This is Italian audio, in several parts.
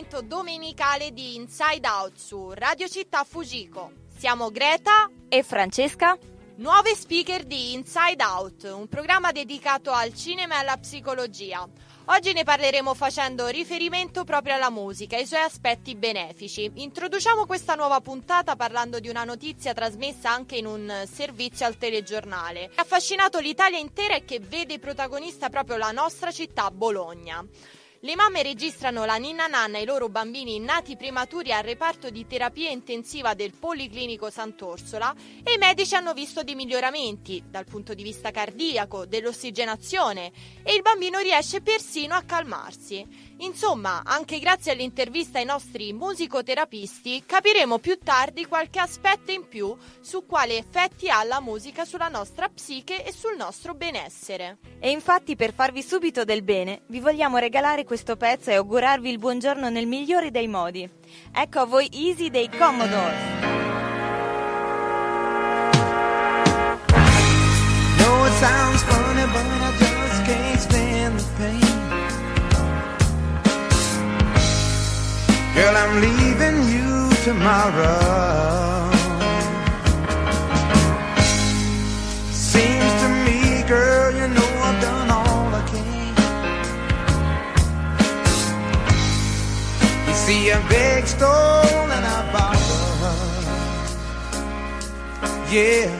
appuntamento domenicale di Inside Out su Radio Città Fujiko. Siamo Greta e Francesca, nuove speaker di Inside Out, un programma dedicato al cinema e alla psicologia. Oggi ne parleremo facendo riferimento proprio alla musica e ai suoi aspetti benefici. Introduciamo questa nuova puntata parlando di una notizia trasmessa anche in un servizio al telegiornale. Ha affascinato l'Italia intera e che vede protagonista proprio la nostra città, Bologna. Le mamme registrano la ninna nanna e i loro bambini nati prematuri al reparto di terapia intensiva del Policlinico Sant'Orsola e i medici hanno visto dei miglioramenti dal punto di vista cardiaco, dell'ossigenazione e il bambino riesce persino a calmarsi. Insomma, anche grazie all'intervista ai nostri musicoterapisti capiremo più tardi qualche aspetto in più su quali effetti ha la musica sulla nostra psiche e sul nostro benessere. E infatti per farvi subito del bene vi vogliamo regalare questo pezzo e augurarvi il buongiorno nel migliore dei modi. Ecco a voi Easy dei Commodores. No, Girl, I'm leaving you tomorrow. Seems to me, girl, you know I've done all I can. You see a big stone and I borrow. Yeah.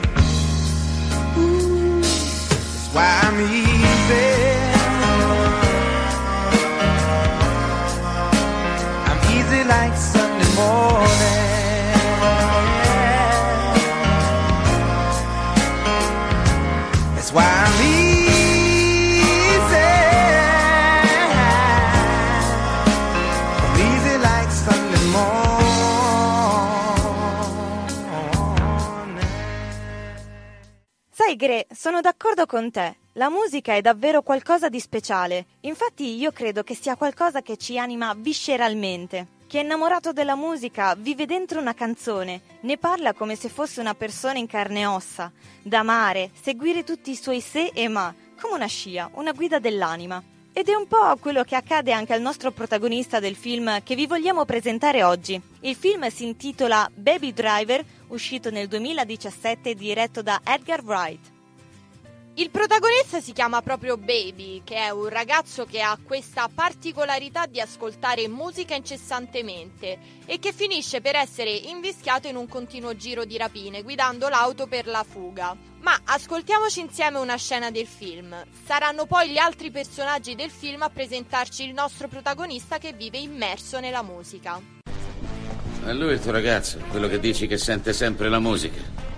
Sono d'accordo con te. La musica è davvero qualcosa di speciale. Infatti io credo che sia qualcosa che ci anima visceralmente. Chi è innamorato della musica vive dentro una canzone, ne parla come se fosse una persona in carne e ossa, da amare, seguire tutti i suoi se e ma, come una scia, una guida dell'anima. Ed è un po' quello che accade anche al nostro protagonista del film che vi vogliamo presentare oggi. Il film si intitola Baby Driver, uscito nel 2017 diretto da Edgar Wright. Il protagonista si chiama proprio Baby, che è un ragazzo che ha questa particolarità di ascoltare musica incessantemente e che finisce per essere invischiato in un continuo giro di rapine, guidando l'auto per la fuga. Ma ascoltiamoci insieme una scena del film. Saranno poi gli altri personaggi del film a presentarci il nostro protagonista che vive immerso nella musica. E lui il tuo ragazzo, quello che dici che sente sempre la musica.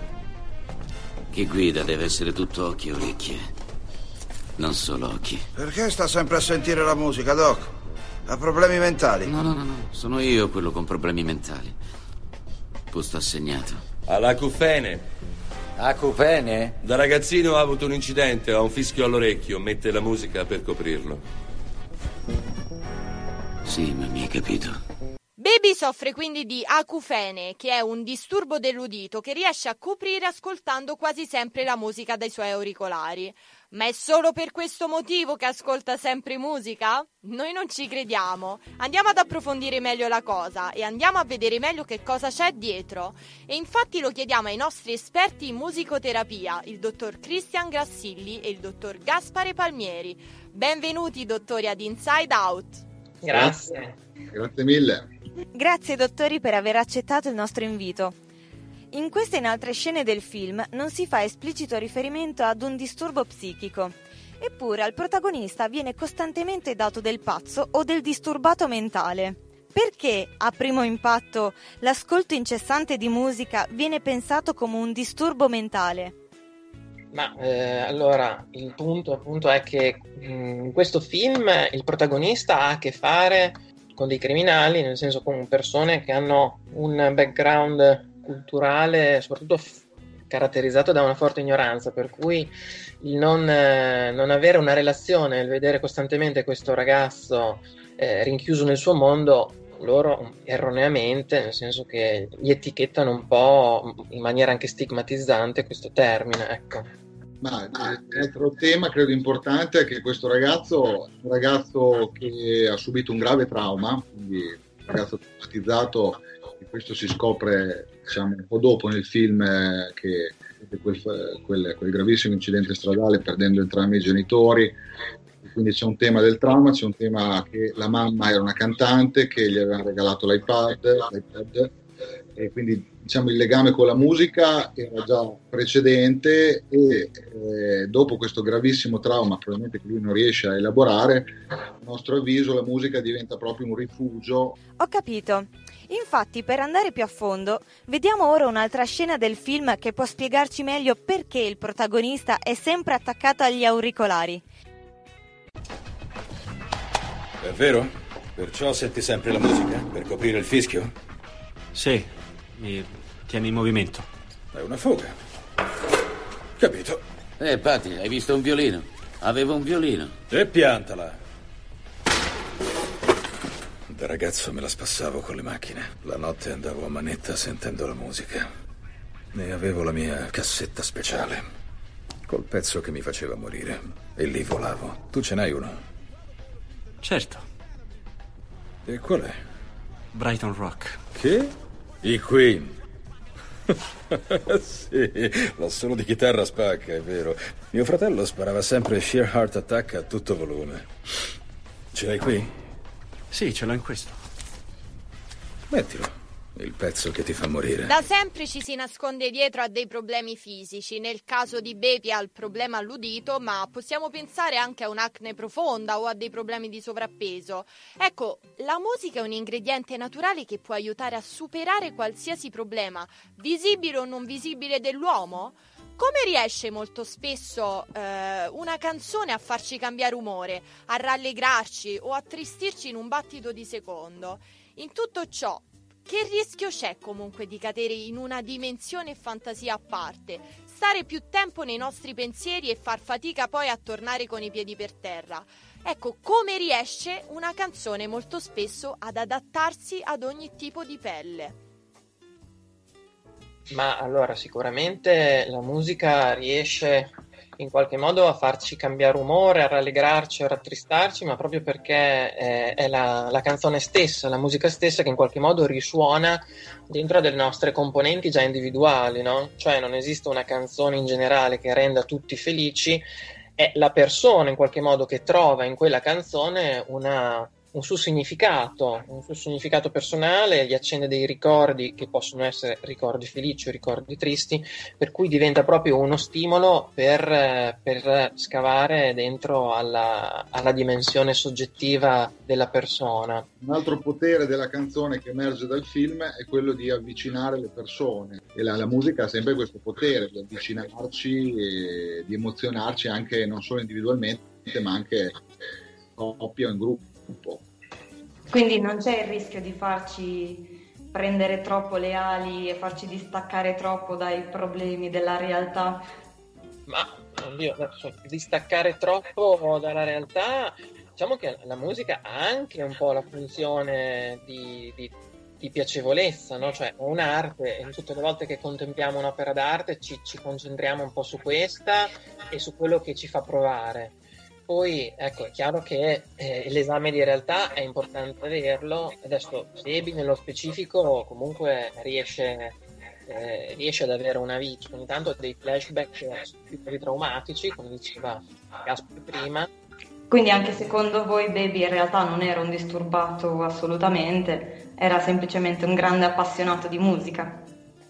Chi guida deve essere tutto occhi e orecchie, non solo occhi. Perché sta sempre a sentire la musica, Doc? Ha problemi mentali? No, no, no, no. Sono io quello con problemi mentali. Posto assegnato. All'acufene. Acufene? Da ragazzino ha avuto un incidente, ha un fischio all'orecchio, mette la musica per coprirlo. Sì, ma mi hai capito. Baby soffre quindi di acufene, che è un disturbo dell'udito che riesce a coprire ascoltando quasi sempre la musica dai suoi auricolari. Ma è solo per questo motivo che ascolta sempre musica? Noi non ci crediamo. Andiamo ad approfondire meglio la cosa e andiamo a vedere meglio che cosa c'è dietro. E infatti lo chiediamo ai nostri esperti in musicoterapia, il dottor Christian Grassilli e il dottor Gaspare Palmieri. Benvenuti dottori ad Inside Out. Grazie. Grazie mille. Grazie dottori per aver accettato il nostro invito. In queste e in altre scene del film non si fa esplicito riferimento ad un disturbo psichico. Eppure al protagonista viene costantemente dato del pazzo o del disturbato mentale. Perché, a primo impatto, l'ascolto incessante di musica viene pensato come un disturbo mentale? Ma eh, allora il punto appunto è che mh, in questo film il protagonista ha a che fare con dei criminali, nel senso con persone che hanno un background culturale soprattutto f- caratterizzato da una forte ignoranza, per cui il non, eh, non, avere una relazione, il vedere costantemente questo ragazzo eh, rinchiuso nel suo mondo, loro erroneamente, nel senso che gli etichettano un po' in maniera anche stigmatizzante questo termine, ecco. Ma l'altro tema credo importante è che questo ragazzo un ragazzo che ha subito un grave trauma, quindi un ragazzo traumatizzato, e questo si scopre diciamo, un po' dopo nel film eh, che quel, quel, quel, gravissimo incidente stradale perdendo entrambi i genitori. Quindi c'è un tema del trauma, c'è un tema che la mamma era una cantante che gli aveva regalato l'iPad, l'iPad e quindi diciamo, il legame con la musica era già precedente e eh, dopo questo gravissimo trauma, probabilmente che lui non riesce a elaborare, a nostro avviso la musica diventa proprio un rifugio. Ho capito. Infatti, per andare più a fondo, vediamo ora un'altra scena del film che può spiegarci meglio perché il protagonista è sempre attaccato agli auricolari. È vero? Perciò senti sempre la musica? Per coprire il fischio? Sì, mi tiene in movimento. È una fuga. Capito. Eh, Patti, hai visto un violino? Avevo un violino. E piantala. Da ragazzo me la spassavo con le macchine. La notte andavo a manetta sentendo la musica. E avevo la mia cassetta speciale. Col pezzo che mi faceva morire. E lì volavo. Tu ce n'hai uno? Certo. E qual è? Brighton Rock. Che? I Queen. sì, l'assolo di chitarra spacca, è vero. Mio fratello sparava sempre Sheer Heart Attack a tutto volume. Ce l'hai qui? Sì, ce l'ho in questo. Mettilo. Il pezzo che ti fa morire. Da sempre ci si nasconde dietro a dei problemi fisici. Nel caso di Bepi ha il problema all'udito, ma possiamo pensare anche a un'acne profonda o a dei problemi di sovrappeso. Ecco, la musica è un ingrediente naturale che può aiutare a superare qualsiasi problema, visibile o non visibile dell'uomo? Come riesce molto spesso eh, una canzone a farci cambiare umore, a rallegrarci o a tristirci in un battito di secondo? In tutto ciò, che rischio c'è comunque di cadere in una dimensione fantasia a parte, stare più tempo nei nostri pensieri e far fatica poi a tornare con i piedi per terra? Ecco, come riesce una canzone molto spesso ad adattarsi ad ogni tipo di pelle? Ma allora, sicuramente la musica riesce in qualche modo a farci cambiare umore, a rallegrarci a rattristarci, ma proprio perché è, è la, la, canzone stessa, la musica stessa che in qualche modo risuona dentro delle nostre componenti già individuali, no? Cioè non esiste una canzone in generale che renda tutti felici, è la persona in qualche modo che trova in quella canzone una, un suo significato, un suo significato personale, gli accende dei ricordi che possono essere ricordi felici o ricordi tristi, per cui diventa proprio uno stimolo per, per scavare dentro alla, alla, dimensione soggettiva della persona. Un altro potere della canzone che emerge dal film è quello di avvicinare le persone e la, la musica ha sempre questo potere di avvicinarci e di emozionarci anche non solo individualmente ma anche coppia o in gruppo. Quindi non c'è il rischio di farci prendere troppo le ali e farci distaccare troppo dai problemi della realtà? Ma oddio, distaccare troppo dalla realtà, diciamo che la musica ha anche un po' la funzione di, di, di piacevolezza, no? cioè un'arte e tutte le volte che contempliamo un'opera d'arte ci, ci concentriamo un po' su questa e su quello che ci fa provare poi ecco, è chiaro che eh, l'esame di realtà è importante averlo. Adesso Sebi nello specifico comunque riesce, eh, riesce ad avere una vita, ogni tanto ha dei flashback più traumatici, come diceva Gaspar prima. Quindi anche secondo voi Baby in realtà non era un disturbato assolutamente, era semplicemente un grande appassionato di musica.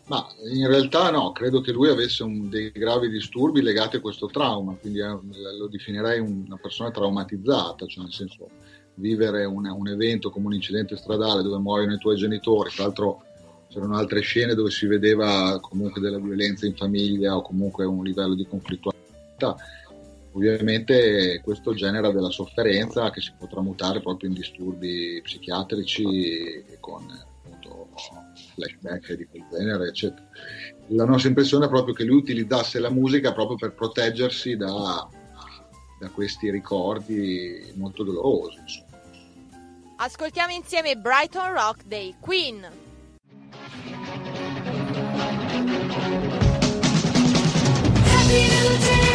Ma in realtà no, credo che lui avesse un, dei gravi disturbi legati a questo trauma, quindi eh, lo definirei una persona traumatizzata, cioè nel senso vivere una, un evento come un incidente stradale dove muoiono i tuoi genitori, tra l'altro c'erano altre scene dove si vedeva comunque della violenza in famiglia o comunque un livello di conflittualità. Ovviamente questo genera della sofferenza che si può tramutare proprio in disturbi psichiatrici con flashback di quel genere, eccetera. La nostra impressione è proprio che lui utilizzasse la musica proprio per proteggersi da, da questi ricordi molto dolorosi. Insomma. Ascoltiamo insieme Brighton Rock dei Queen. Happy New Day!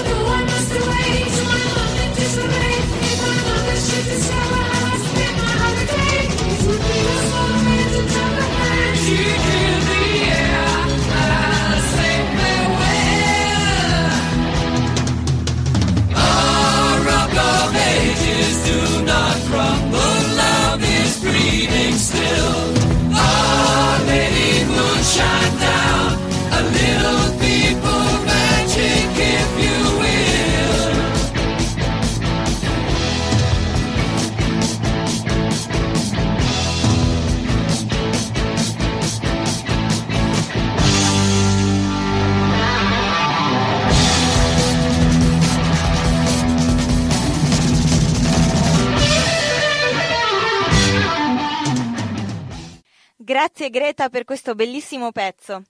Grazie Greta per questo bellissimo pezzo.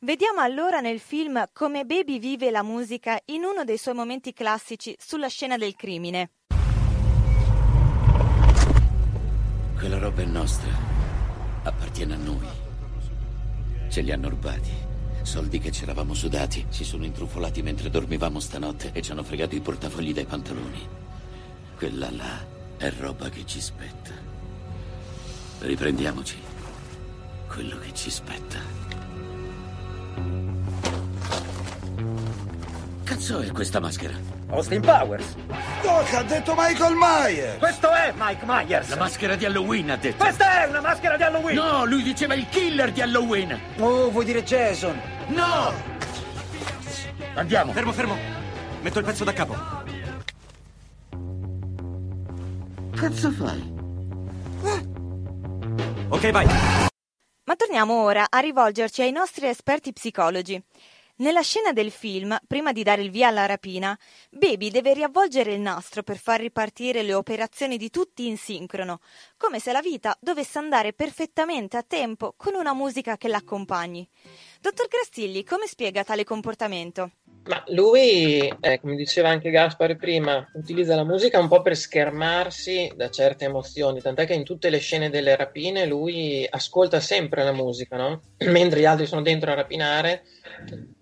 Vediamo allora nel film come Baby vive la musica in uno dei suoi momenti classici sulla scena del crimine. Quella roba è nostra. Appartiene a noi. Ce li hanno rubati. Soldi che ci eravamo sudati. Si sono intrufolati mentre dormivamo stanotte e ci hanno fregato i portafogli dai pantaloni. Quella là è roba che ci spetta. Riprendiamoci quello che ci spetta. Cazzo è questa maschera? Austin Powers. Doc, ha detto Michael Myers! Questo è Mike Myers. La maschera di Halloween, ha detto. Questa è una maschera di Halloween. No, lui diceva il killer di Halloween. Oh, vuoi dire Jason? No! Andiamo. Fermo, fermo. Metto il pezzo da capo. Cazzo fai? Ok, vai. Torniamo ora a rivolgerci ai nostri esperti psicologi. Nella scena del film, prima di dare il via alla rapina, Baby deve riavvolgere il nastro per far ripartire le operazioni di tutti in sincrono, come se la vita dovesse andare perfettamente a tempo con una musica che l'accompagni. Dottor Grastilli, come spiega tale comportamento? Ma lui, eh, come diceva anche Gaspare prima, utilizza la musica un po' per schermarsi da certe emozioni, tant'è che in tutte le scene delle rapine lui ascolta sempre la musica, no? Mentre gli altri sono dentro a rapinare,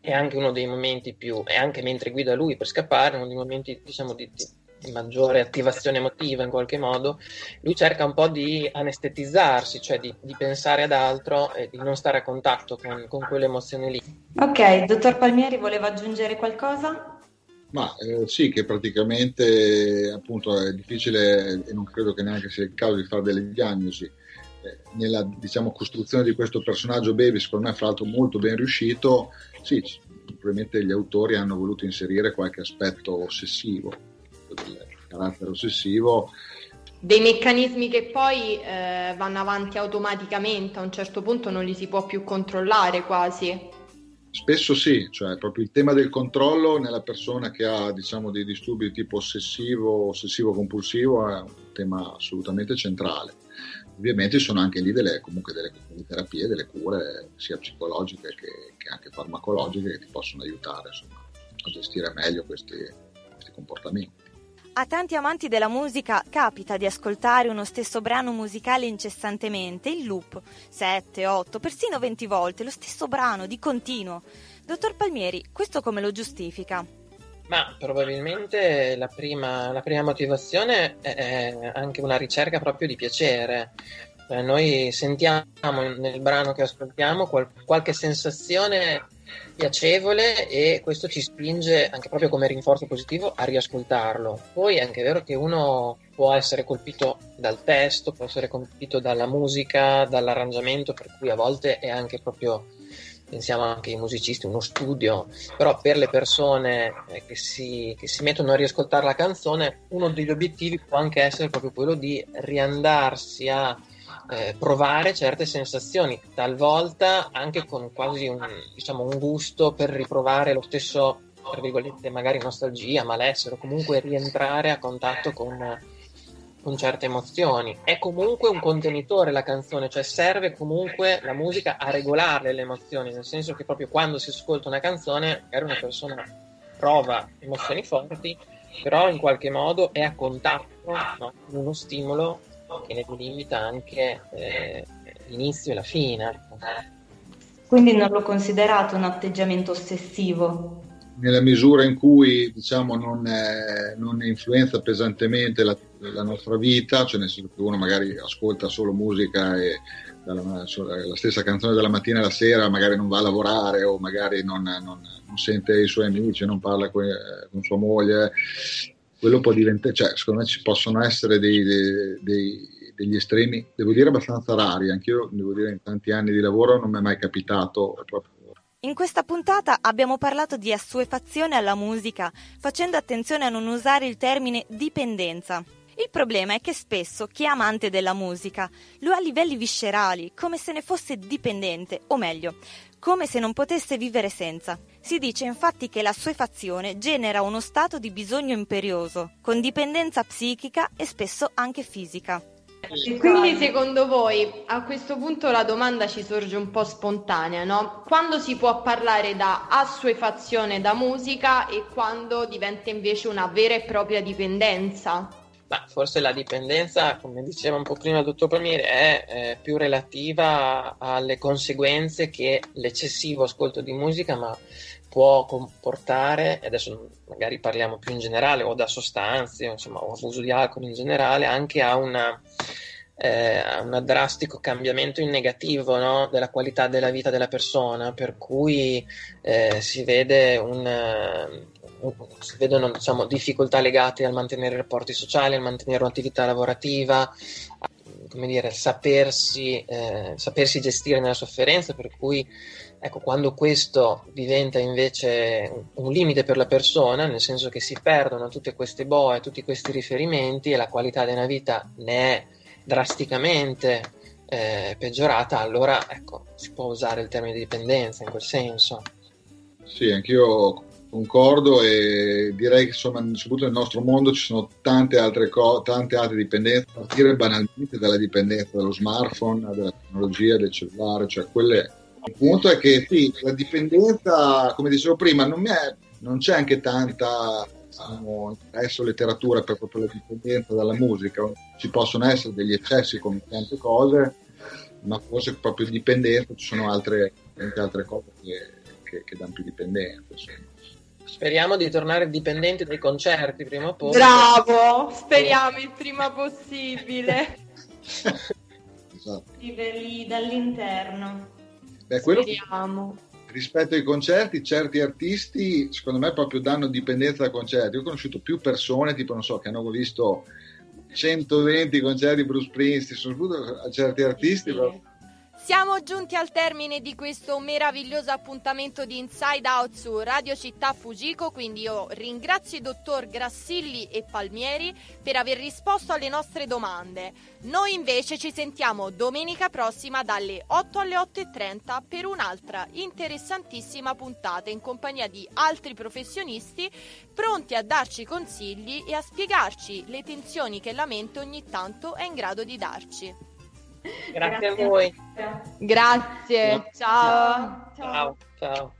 è anche uno dei momenti più, e anche mentre guida lui per scappare, uno dei momenti, diciamo, di, di, di maggiore attivazione emotiva in qualche modo, lui cerca un po' di anestetizzarsi, cioè di, di pensare ad altro e di non stare a contatto con, con quelle emozioni lì. Ok, dottor Palmieri voleva aggiungere qualcosa? Ma eh, sì, che praticamente appunto è difficile e non credo che neanche sia il caso di fare delle diagnosi. Eh, nella diciamo, costruzione di questo personaggio Baby, secondo me, fra l'altro molto ben riuscito, sì, probabilmente gli autori hanno voluto inserire qualche aspetto ossessivo, del carattere ossessivo. Dei meccanismi che poi eh, vanno avanti automaticamente, a un certo punto non li si può più controllare quasi. Spesso sì, cioè proprio il tema del controllo nella persona che ha diciamo dei disturbi di tipo ossessivo, ossessivo-compulsivo è un tema assolutamente centrale. Ovviamente ci sono anche lì delle, comunque delle, delle terapie, delle cure sia psicologiche che, che, anche farmacologiche che ti possono aiutare insomma, a gestire meglio questi, questi comportamenti. A tanti amanti della musica capita di ascoltare uno stesso brano musicale incessantemente, in loop, 7, 8, persino 20 volte, lo stesso brano di continuo. Dottor Palmieri, questo come lo giustifica? Ma probabilmente la prima, la prima motivazione è anche una ricerca proprio di piacere. Eh, noi sentiamo nel brano che ascoltiamo qual- qualche sensazione piacevole e questo ci spinge anche proprio come rinforzo positivo a riascoltarlo. Poi è anche vero che uno può essere colpito dal testo, può essere colpito dalla musica, dall'arrangiamento, per cui a volte è anche proprio, pensiamo anche ai musicisti, uno studio, però per le persone eh, che si, che si mettono a riascoltare la canzone, uno degli obiettivi può anche essere proprio quello di riandarsi a eh, provare certe sensazioni, talvolta anche con quasi un, diciamo, un gusto per riprovare lo stesso tra virgolette, magari nostalgia, malessere, o comunque rientrare a contatto con, con certe emozioni. È comunque un contenitore la canzone, cioè serve comunque la musica a regolare le emozioni, nel senso che proprio quando si ascolta una canzone, magari una persona prova emozioni forti, però in qualche modo è a contatto con uno stimolo che ne delimita anche eh, l'inizio e la fine. Quindi non l'ho considerato un atteggiamento ossessivo. nella misura in cui diciamo, non, eh, non influenza pesantemente la, la nostra vita, cioè nel senso che uno magari ascolta solo musica e dalla- la stessa canzone dalla mattina alla sera magari non va a lavorare o magari non, non- non sente i suoi amici, non parla con, con sua moglie, quello può diventare, cioè secondo me ci possono essere dei, dei- dei- degli estremi, devo dire abbastanza rari, anch'io devo dire in tanti anni di lavoro non mi è mai capitato proprio In questa puntata abbiamo parlato di assuefazione alla musica, facendo attenzione a non usare il termine dipendenza. Il problema è che spesso chi è amante della musica lo ha a livelli viscerali, come se ne fosse dipendente, o meglio, come se non potesse vivere senza. Si dice infatti che l'assuefazione genera uno stato di bisogno imperioso, con dipendenza psichica e spesso anche fisica. Quindi secondo voi a questo punto la domanda ci sorge un po' spontanea, no? Quando si può parlare da assuefazione da musica e quando diventa invece una vera e propria dipendenza? Ma forse la dipendenza, come diceva un po' prima il dottor Palmieri, è eh, più relativa alle conseguenze che l'eccessivo ascolto di musica ma può comportare, adesso magari parliamo più in generale, o da sostanze, insomma, o abuso di alcol in generale, anche a una, eh, un drastico cambiamento in negativo no? della qualità della vita della persona, per cui eh, si vede un- si vedono diciamo, difficoltà legate al mantenere rapporti sociali, al mantenere un'attività lavorativa, a- come dire, sapersi, eh, sapersi gestire nella sofferenza, per cui ecco, quando questo diventa invece un, limite per la persona, nel senso che si perdono tutte queste boe, tutti questi riferimenti e la qualità della vita ne è drasticamente eh, peggiorata, allora ecco, si può usare il termine dipendenza in quel senso. Sì, anch'io concordo e direi che insomma, soprattutto nel nostro mondo ci sono tante altre, co- tante altre dipendenze, a partire banalmente dalla dipendenza dallo smartphone, dalla tecnologia, del cellulare, cioè quelle... Il punto è che sì, la dipendenza, come dicevo prima, non, è- non c'è anche tanta diciamo, adesso letteratura per proprio la dipendenza dalla musica, ci possono essere degli eccessi come tante cose, ma forse proprio dipendenza ci sono altre, altre cose che, che, che danno più dipendenza. insomma. Speriamo di tornare dipendenti dai concerti prima o poi. Bravo, speriamo il prima possibile. Esatto. Vive lì dall'interno. Beh, quello Speriamo. rispetto ai concerti, certi artisti secondo me proprio danno dipendenza dai concerti. Io ho conosciuto più persone, tipo non so, che hanno visto 120 concerti Bruce Springsteen, soprattutto a certi artisti. però- Siamo giunti al termine di questo meraviglioso appuntamento di Inside Out su Radio Città Fujiko, quindi io ringrazio i dottor Grassilli e Palmieri per aver risposto alle nostre domande. Noi invece ci sentiamo domenica prossima dalle 8 alle 8.30 per un'altra interessantissima puntata in compagnia di altri professionisti pronti a darci consigli e a spiegarci le tensioni che la mente ogni tanto è in grado di darci. Grazie a voi. Grazie, ciao. Ciao, ciao.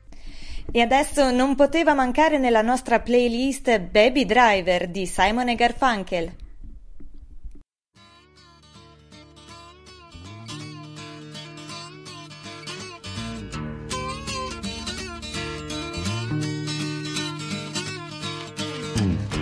E adesso non poteva mancare nella nostra playlist Baby Driver di Simon e Garfunkel. My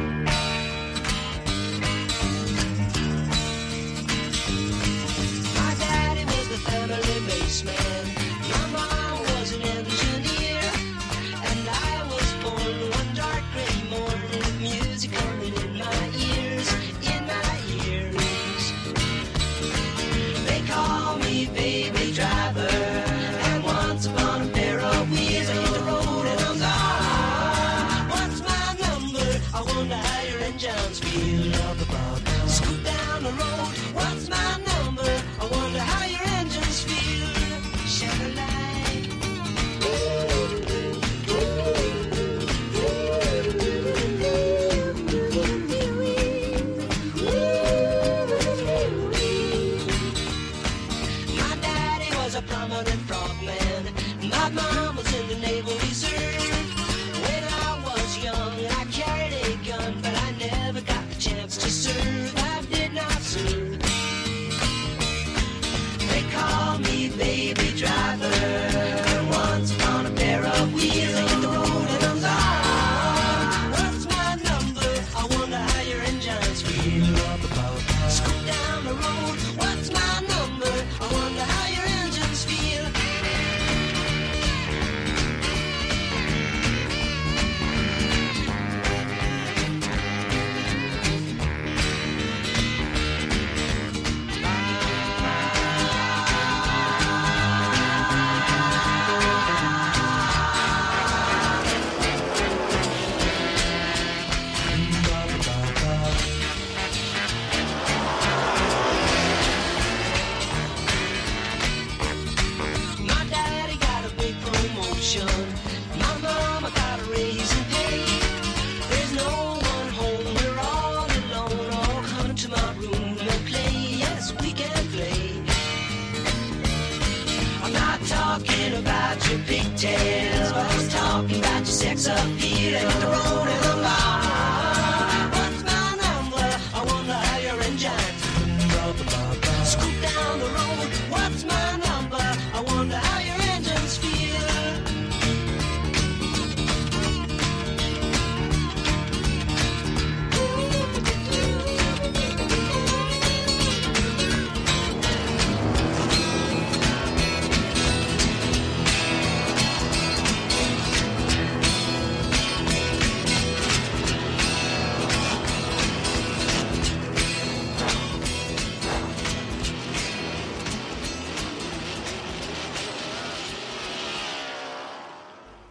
I'll be back.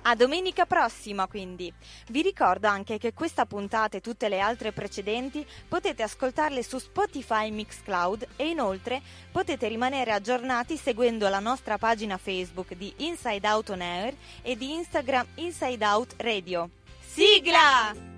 A domenica prossima, quindi. Vi ricordo anche che questa puntata e tutte le altre precedenti potete ascoltarle su Spotify Mixcloud e inoltre potete rimanere aggiornati seguendo la nostra pagina Facebook di Inside Out On Air e di Instagram Inside Out Radio. Sigla!